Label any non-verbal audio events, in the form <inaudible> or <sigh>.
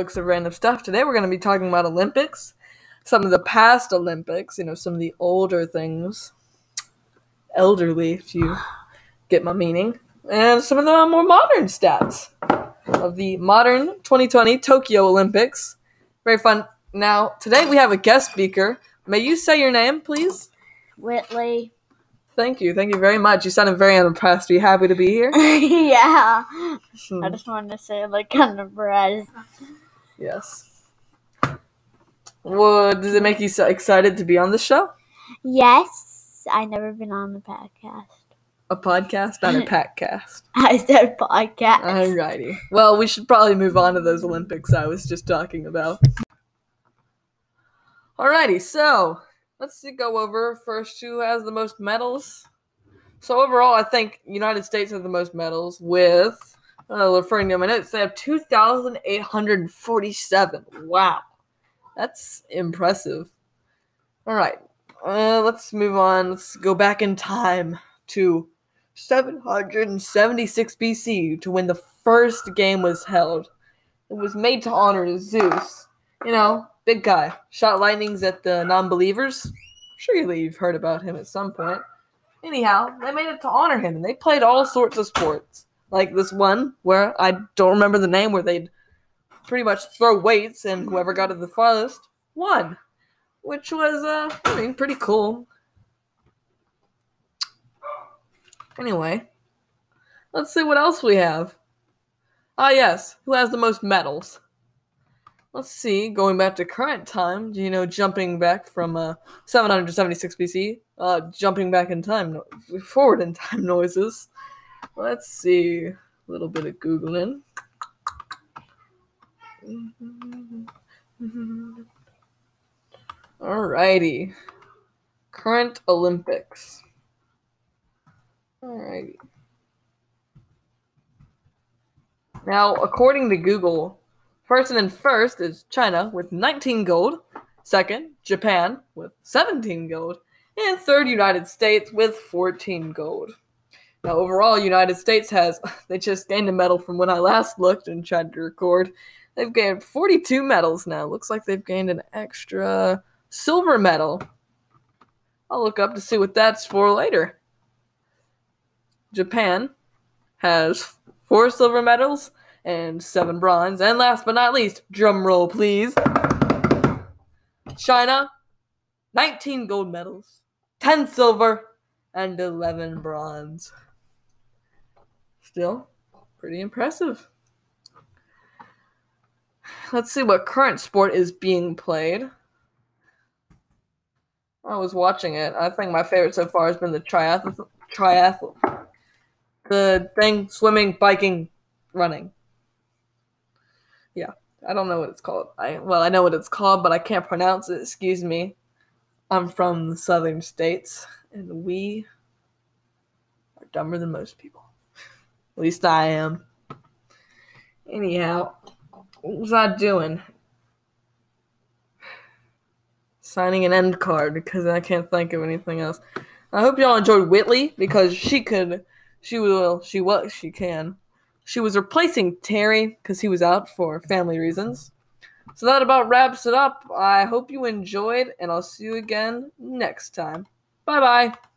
books of random stuff. Today we're going to be talking about Olympics, some of the past Olympics, you know, some of the older things, elderly, if you get my meaning, and some of the more modern stats of the modern 2020 Tokyo Olympics. Very fun. Now, today we have a guest speaker. May you say your name, please? Whitley. Thank you. Thank you very much. You sounded very unimpressed. Are you happy to be here? <laughs> yeah. Hmm. I just wanted to say like kind of unimpressed. Yes. Well, does it make you so excited to be on the show? Yes. I never been on the podcast. A podcast, not a <laughs> packcast. I said podcast. Alrighty. Well, we should probably move on to those Olympics I was just talking about. Alrighty, so let's see, go over first who has the most medals. So overall, I think United States has the most medals with, uh, referring to my notes, they have 2,847. Wow. That's impressive. Alright, uh, let's move on. Let's go back in time to 776 BC to when the first game was held. It was made to honor Zeus. You know, big guy. Shot lightnings at the non believers. Surely you've heard about him at some point. Anyhow, they made it to honor him and they played all sorts of sports. Like this one where I don't remember the name where they'd pretty much throw weights and whoever got to the farthest won. Which was uh I mean pretty cool. Anyway, let's see what else we have. Ah, yes, who has the most medals? Let's see, going back to current time, you know, jumping back from uh, 776 BC, uh, jumping back in time, no- forward in time noises. Let's see, a little bit of Googling. <laughs> All righty. Current Olympics. All righty. Now, according to Google, first and first is China with 19 gold, second, Japan with 17 gold, and third, United States with 14 gold. Now, overall, United States has, <laughs> they just gained a medal from when I last looked and tried to record. They've gained 42 medals now. Looks like they've gained an extra silver medal. I'll look up to see what that's for later. Japan has four silver medals and seven bronze. And last but not least, drum roll please. China, 19 gold medals, 10 silver, and 11 bronze. Still pretty impressive. Let's see what current sport is being played. I was watching it. I think my favorite so far has been the triathlon. Triathlon the thing swimming biking running yeah i don't know what it's called i well i know what it's called but i can't pronounce it excuse me i'm from the southern states and we are dumber than most people at least i am anyhow what was i doing signing an end card because i can't think of anything else i hope y'all enjoyed whitley because she could she will. She was. She can. She was replacing Terry because he was out for family reasons. So that about wraps it up. I hope you enjoyed, and I'll see you again next time. Bye bye.